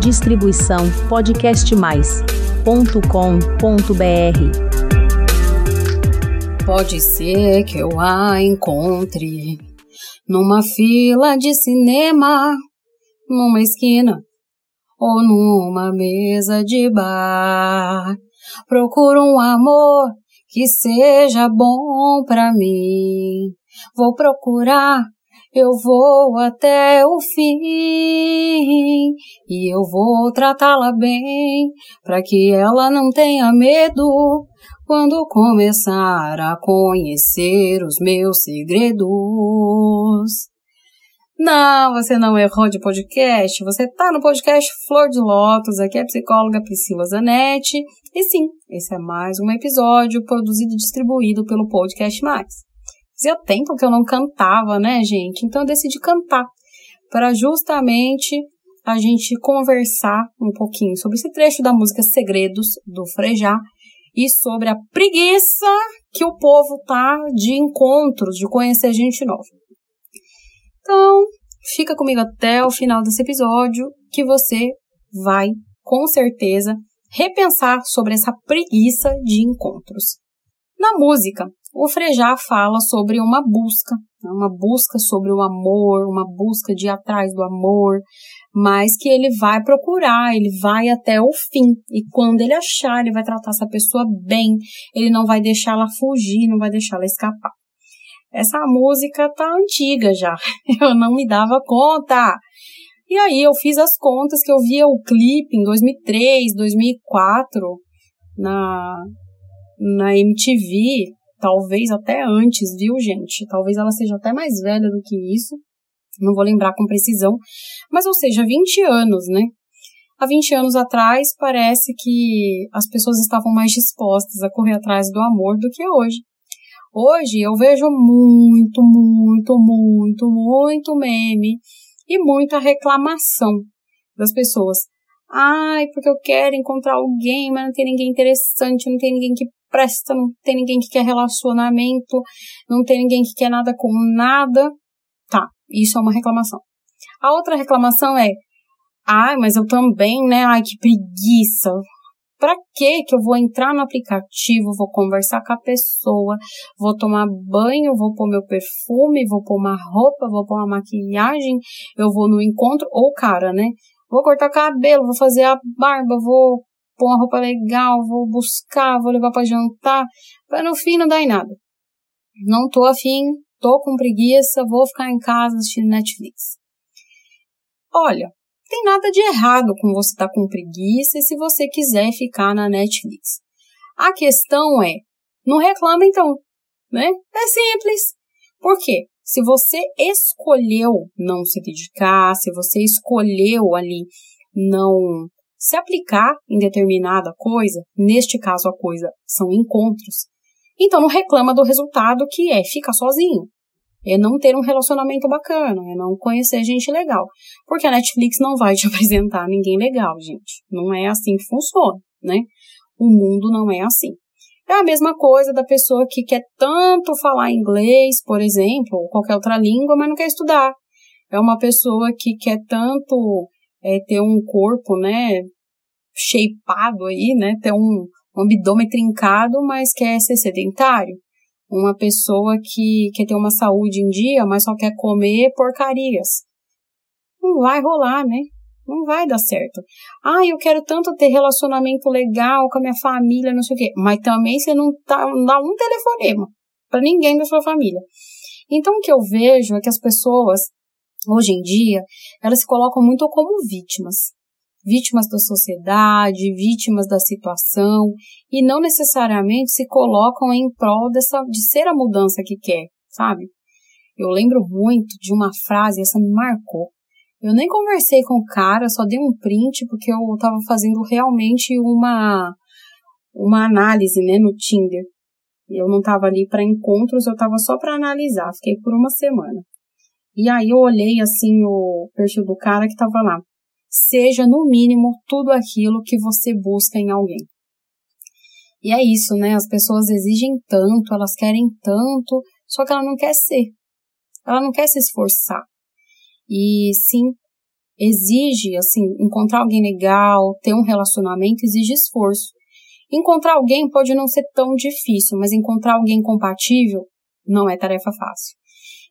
Distribuição podcastmais.com.br. Pode ser que eu a encontre numa fila de cinema, numa esquina ou numa mesa de bar. Procuro um amor que seja bom pra mim. Vou procurar, eu vou até o fim e eu vou tratá-la bem, para que ela não tenha medo quando começar a conhecer os meus segredos. Não, você não errou de podcast. Você está no podcast Flor de Lótus. Aqui é a psicóloga Priscila Zanetti. E sim, esse é mais um episódio produzido e distribuído pelo Podcast Mais. Fazia tempo que eu não cantava, né, gente? Então eu decidi cantar para justamente a gente conversar um pouquinho sobre esse trecho da música Segredos do Frejá e sobre a preguiça que o povo tá de encontros, de conhecer gente nova. Então, fica comigo até o final desse episódio que você vai, com certeza, repensar sobre essa preguiça de encontros. Na música, o Frejá fala sobre uma busca, né, uma busca sobre o amor, uma busca de ir atrás do amor, mas que ele vai procurar, ele vai até o fim. E quando ele achar, ele vai tratar essa pessoa bem, ele não vai deixar ela fugir, não vai deixar ela escapar. Essa música tá antiga já, eu não me dava conta. E aí eu fiz as contas que eu via o clipe em 2003, 2004 na na MTV, talvez até antes, viu, gente? Talvez ela seja até mais velha do que isso. Não vou lembrar com precisão, mas ou seja, 20 anos, né? Há 20 anos atrás, parece que as pessoas estavam mais dispostas a correr atrás do amor do que hoje. Hoje eu vejo muito, muito, muito, muito meme e muita reclamação das pessoas. Ai, porque eu quero encontrar alguém, mas não tem ninguém interessante, não tem ninguém que presta, não tem ninguém que quer relacionamento, não tem ninguém que quer nada com nada. Tá, isso é uma reclamação. A outra reclamação é, ai, mas eu também, né? Ai, que preguiça. Pra que que eu vou entrar no aplicativo, vou conversar com a pessoa, vou tomar banho, vou pôr meu perfume, vou pôr uma roupa, vou pôr uma maquiagem, eu vou no encontro, ou cara, né? Vou cortar cabelo, vou fazer a barba, vou pôr uma roupa legal, vou buscar, vou levar para jantar, para no fim não dar em nada. Não tô afim, tô com preguiça, vou ficar em casa assistindo Netflix. Olha, tem nada de errado com você estar tá com preguiça e se você quiser ficar na Netflix. A questão é, não reclama então, né? É simples. Por quê? Se você escolheu não se dedicar, se você escolheu ali não se aplicar em determinada coisa, neste caso a coisa são encontros, então não reclama do resultado que é ficar sozinho é não ter um relacionamento bacana, é não conhecer gente legal. Porque a Netflix não vai te apresentar ninguém legal, gente. Não é assim que funciona, né? O mundo não é assim. É a mesma coisa da pessoa que quer tanto falar inglês, por exemplo, ou qualquer outra língua, mas não quer estudar. É uma pessoa que quer tanto é, ter um corpo, né, shapeado aí, né, ter um, um abdômen trincado, mas quer ser sedentário uma pessoa que quer ter uma saúde em dia, mas só quer comer porcarias. Não vai rolar, né? Não vai dar certo. Ah, eu quero tanto ter relacionamento legal com a minha família, não sei o quê. Mas também você não, tá, não dá um telefonema para ninguém da sua família. Então, o que eu vejo é que as pessoas, hoje em dia, elas se colocam muito como vítimas vítimas da sociedade, vítimas da situação e não necessariamente se colocam em prol dessa, de ser a mudança que quer, sabe? Eu lembro muito de uma frase, essa me marcou. Eu nem conversei com o cara, só dei um print porque eu estava fazendo realmente uma uma análise, né, no Tinder. Eu não estava ali para encontros, eu estava só para analisar. Fiquei por uma semana. E aí eu olhei assim o perfil do cara que estava lá seja no mínimo tudo aquilo que você busca em alguém. E é isso, né? As pessoas exigem tanto, elas querem tanto, só que ela não quer ser. Ela não quer se esforçar. E sim, exige, assim, encontrar alguém legal, ter um relacionamento exige esforço. Encontrar alguém pode não ser tão difícil, mas encontrar alguém compatível não é tarefa fácil.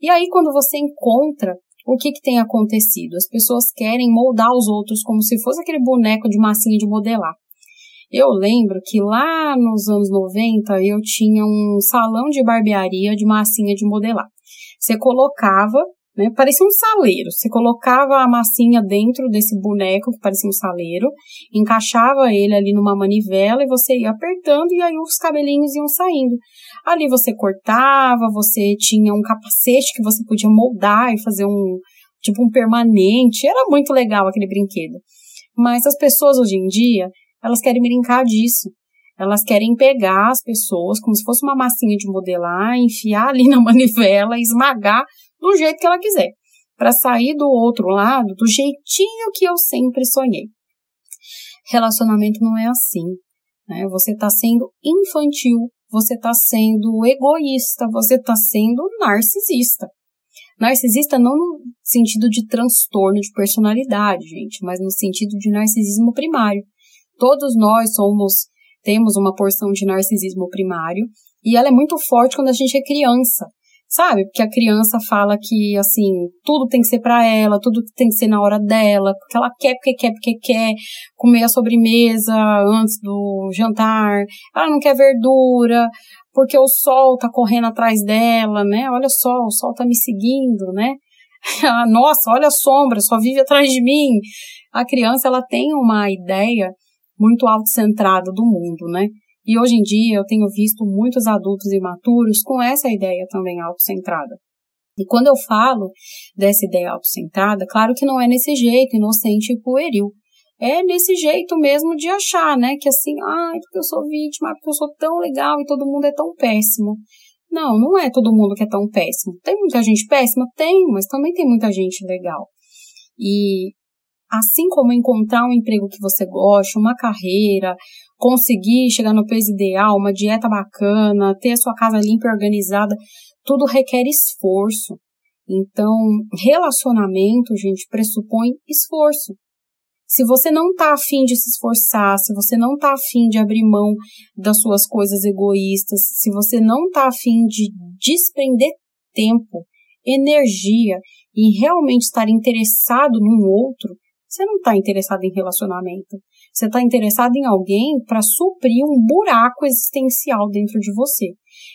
E aí, quando você encontra, o que, que tem acontecido? As pessoas querem moldar os outros como se fosse aquele boneco de massinha de modelar. Eu lembro que lá nos anos 90 eu tinha um salão de barbearia de massinha de modelar. Você colocava né? Parecia um saleiro. Você colocava a massinha dentro desse boneco que parecia um saleiro, encaixava ele ali numa manivela e você ia apertando e aí os cabelinhos iam saindo. Ali você cortava, você tinha um capacete que você podia moldar e fazer um tipo um permanente. Era muito legal aquele brinquedo. Mas as pessoas hoje em dia, elas querem brincar disso. Elas querem pegar as pessoas como se fosse uma massinha de modelar, enfiar ali na manivela, esmagar do jeito que ela quiser, para sair do outro lado do jeitinho que eu sempre sonhei. Relacionamento não é assim. Né? Você está sendo infantil, você está sendo egoísta, você está sendo narcisista. Narcisista não no sentido de transtorno de personalidade, gente, mas no sentido de narcisismo primário. Todos nós somos temos uma porção de narcisismo primário e ela é muito forte quando a gente é criança sabe? Porque a criança fala que, assim, tudo tem que ser para ela, tudo tem que ser na hora dela, porque ela quer, porque quer, porque quer comer a sobremesa antes do jantar, ela não quer verdura, porque o sol tá correndo atrás dela, né? Olha só, o sol tá me seguindo, né? Nossa, olha a sombra, só vive atrás de mim. A criança, ela tem uma ideia muito autocentrada do mundo, né? E hoje em dia eu tenho visto muitos adultos imaturos com essa ideia também autocentrada. E quando eu falo dessa ideia autocentrada, claro que não é nesse jeito inocente e pueril. É nesse jeito mesmo de achar, né? Que assim, ai, porque eu sou vítima, porque eu sou tão legal e todo mundo é tão péssimo. Não, não é todo mundo que é tão péssimo. Tem muita gente péssima? Tem, mas também tem muita gente legal. E assim como encontrar um emprego que você gosta, uma carreira, conseguir chegar no peso ideal, uma dieta bacana, ter a sua casa limpa e organizada, tudo requer esforço. Então, relacionamento, gente, pressupõe esforço. Se você não está afim de se esforçar, se você não está afim de abrir mão das suas coisas egoístas, se você não está afim de desprender tempo, energia e realmente estar interessado num outro, você não está interessado em relacionamento. Você está interessado em alguém para suprir um buraco existencial dentro de você.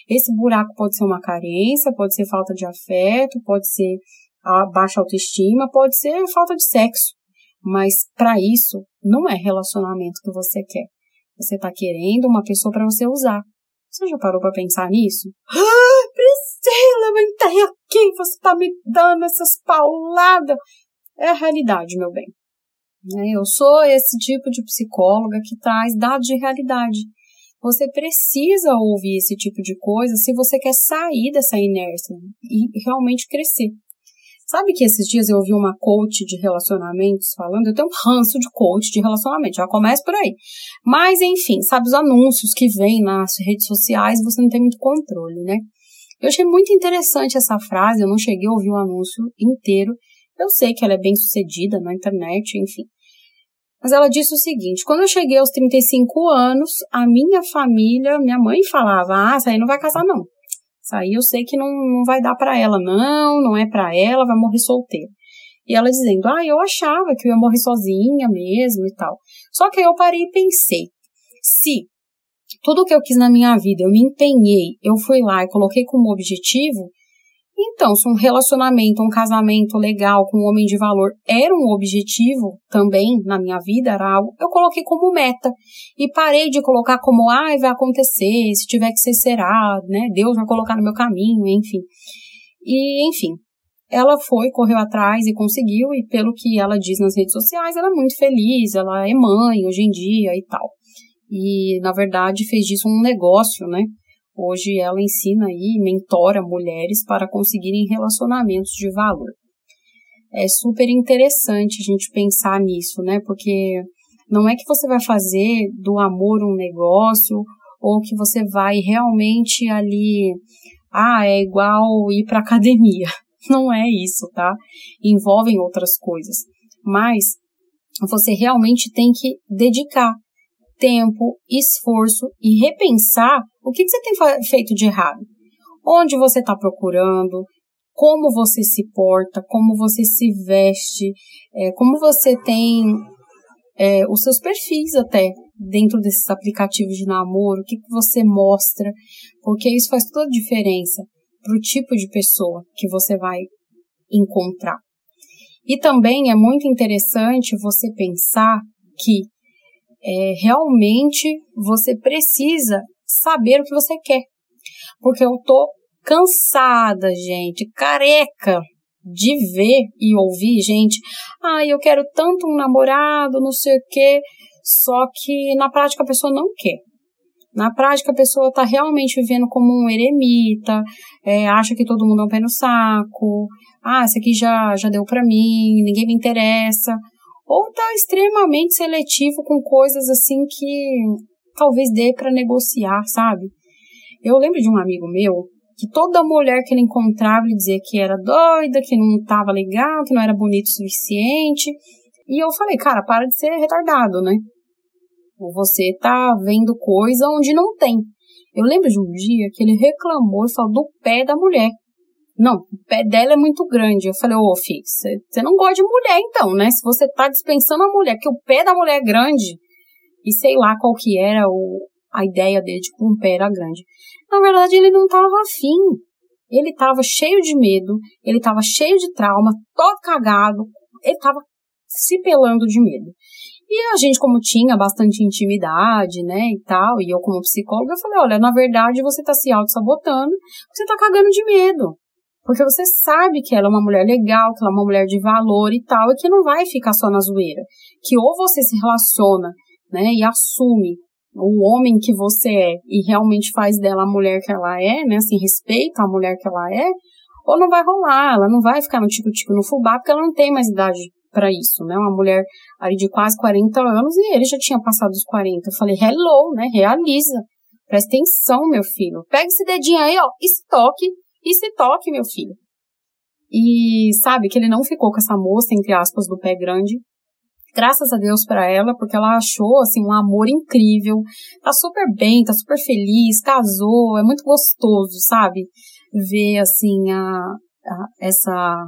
Esse buraco pode ser uma carência, pode ser falta de afeto, pode ser a baixa autoestima, pode ser falta de sexo. Mas para isso, não é relacionamento que você quer. Você está querendo uma pessoa para você usar. Você já parou para pensar nisso? Ah, Priscila, vem aqui, você está me dando essas pauladas. É a realidade, meu bem. Né? Eu sou esse tipo de psicóloga que traz dados de realidade. Você precisa ouvir esse tipo de coisa se você quer sair dessa inércia e realmente crescer. Sabe que esses dias eu ouvi uma coach de relacionamentos falando, eu tenho um ranço de coach de relacionamento, já começa por aí. Mas, enfim, sabe os anúncios que vêm nas redes sociais, você não tem muito controle, né? Eu achei muito interessante essa frase, eu não cheguei a ouvir o anúncio inteiro, eu sei que ela é bem sucedida na internet, enfim. Mas ela disse o seguinte: quando eu cheguei aos 35 anos, a minha família, minha mãe falava: ah, essa aí não vai casar, não. Isso aí eu sei que não, não vai dar para ela, não, não é para ela, vai morrer solteira. E ela dizendo: ah, eu achava que eu ia morrer sozinha mesmo e tal. Só que aí eu parei e pensei: se tudo que eu quis na minha vida, eu me empenhei, eu fui lá e coloquei como objetivo, então, se um relacionamento, um casamento legal com um homem de valor era um objetivo também na minha vida, era algo, eu coloquei como meta. E parei de colocar como, ai, ah, vai acontecer, se tiver que ser, será, né? Deus vai colocar no meu caminho, enfim. E, enfim, ela foi, correu atrás e conseguiu, e pelo que ela diz nas redes sociais, ela é muito feliz, ela é mãe hoje em dia e tal. E, na verdade, fez disso um negócio, né? Hoje ela ensina e mentora mulheres para conseguirem relacionamentos de valor. É super interessante a gente pensar nisso, né? Porque não é que você vai fazer do amor um negócio ou que você vai realmente ali, ah, é igual ir para academia. Não é isso, tá? Envolvem outras coisas. mas você realmente tem que dedicar tempo, esforço e repensar o que, você tem feito de errado. Onde você está procurando, como você se porta, como você se veste, é, como você tem é, os seus perfis até dentro desses aplicativos de namoro, o que, que você mostra, porque isso faz toda a diferença para o tipo de pessoa que você vai encontrar. E também é muito interessante você pensar que é, realmente você precisa saber o que você quer. Porque eu tô cansada, gente, careca de ver e ouvir gente, ah, eu quero tanto um namorado, não sei o quê, só que na prática a pessoa não quer. Na prática, a pessoa está realmente vivendo como um eremita, é, acha que todo mundo é um pé no saco, ah, esse aqui já, já deu para mim, ninguém me interessa, ou está extremamente seletivo com coisas assim que talvez dê para negociar, sabe? Eu lembro de um amigo meu que toda mulher que ele encontrava ele dizia que era doida, que não estava legal, que não era bonito o suficiente. E eu falei, cara, para de ser retardado, né? Você tá vendo coisa onde não tem. Eu lembro de um dia que ele reclamou e falou do pé da mulher. Não, o pé dela é muito grande. Eu falei, ô, filho, você não gosta de mulher então, né? Se você tá dispensando a mulher, que o pé da mulher é grande, e sei lá qual que era o, a ideia dele de que um pé era grande. Na verdade, ele não tava afim. Ele tava cheio de medo, ele tava cheio de trauma, todo cagado, ele tava se pelando de medo. E a gente, como tinha bastante intimidade, né, e tal, e eu como psicóloga, eu falei, olha, na verdade você tá se auto-sabotando, você tá cagando de medo. Porque você sabe que ela é uma mulher legal, que ela é uma mulher de valor e tal, e que não vai ficar só na zoeira. Que ou você se relaciona, né, e assume o homem que você é e realmente faz dela a mulher que ela é, né, assim, respeita a mulher que ela é, ou não vai rolar, ela não vai ficar no tico-tico no fubá, porque ela não tem mais idade para isso, né? Uma mulher ali de quase 40 anos e ele já tinha passado os 40. Eu falei, hello, né? Realiza. Presta atenção, meu filho. Pega esse dedinho aí, ó, e se toque, e se toque, meu filho. E sabe que ele não ficou com essa moça, entre aspas, do pé grande. Graças a Deus para ela, porque ela achou, assim, um amor incrível. Tá super bem, tá super feliz, casou, é muito gostoso, sabe? Ver, assim, a, a essa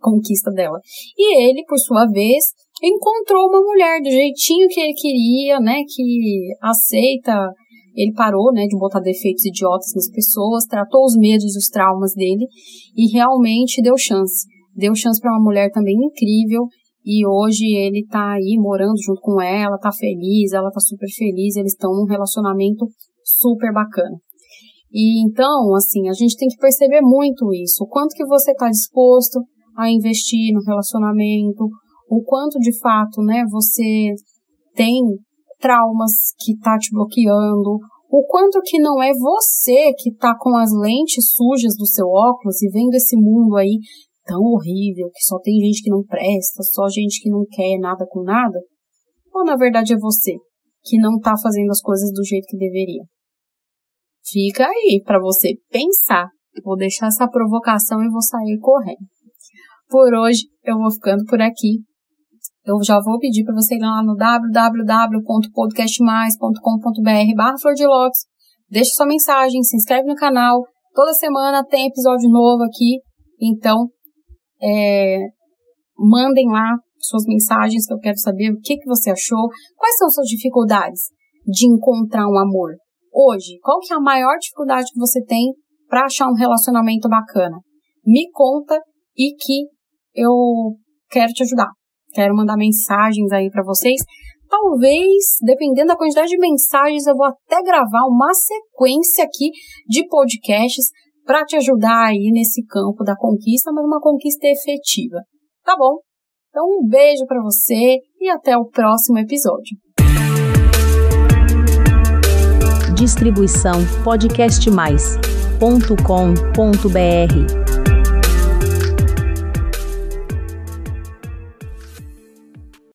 conquista dela. E ele, por sua vez, encontrou uma mulher do jeitinho que ele queria, né, que aceita, ele parou, né, de botar defeitos idiotas nas pessoas, tratou os medos os traumas dele e realmente deu chance. Deu chance para uma mulher também incrível e hoje ele tá aí morando junto com ela, tá feliz, ela tá super feliz, eles estão num relacionamento super bacana. E então, assim, a gente tem que perceber muito isso, o quanto que você está disposto a investir no relacionamento, o quanto de fato, né, você tem traumas que tá te bloqueando, o quanto que não é você que tá com as lentes sujas do seu óculos e vendo esse mundo aí tão horrível, que só tem gente que não presta, só gente que não quer nada com nada, ou na verdade é você que não tá fazendo as coisas do jeito que deveria. Fica aí para você pensar. Vou deixar essa provocação e vou sair correndo. Por hoje eu vou ficando por aqui. Eu já vou pedir para você ir lá no www.podcastmais.com.br barra Flor de Lótus. Deixe sua mensagem, se inscreve no canal. Toda semana tem episódio novo aqui. Então, é, mandem lá suas mensagens que eu quero saber o que, que você achou. Quais são suas dificuldades de encontrar um amor? Hoje, qual que é a maior dificuldade que você tem para achar um relacionamento bacana? Me conta e que eu quero te ajudar. Quero mandar mensagens aí para vocês. Talvez, dependendo da quantidade de mensagens, eu vou até gravar uma sequência aqui de podcasts para te ajudar aí nesse campo da conquista, mas uma conquista efetiva. Tá bom? Então, um beijo para você e até o próximo episódio. Distribuição podcastmais.com.br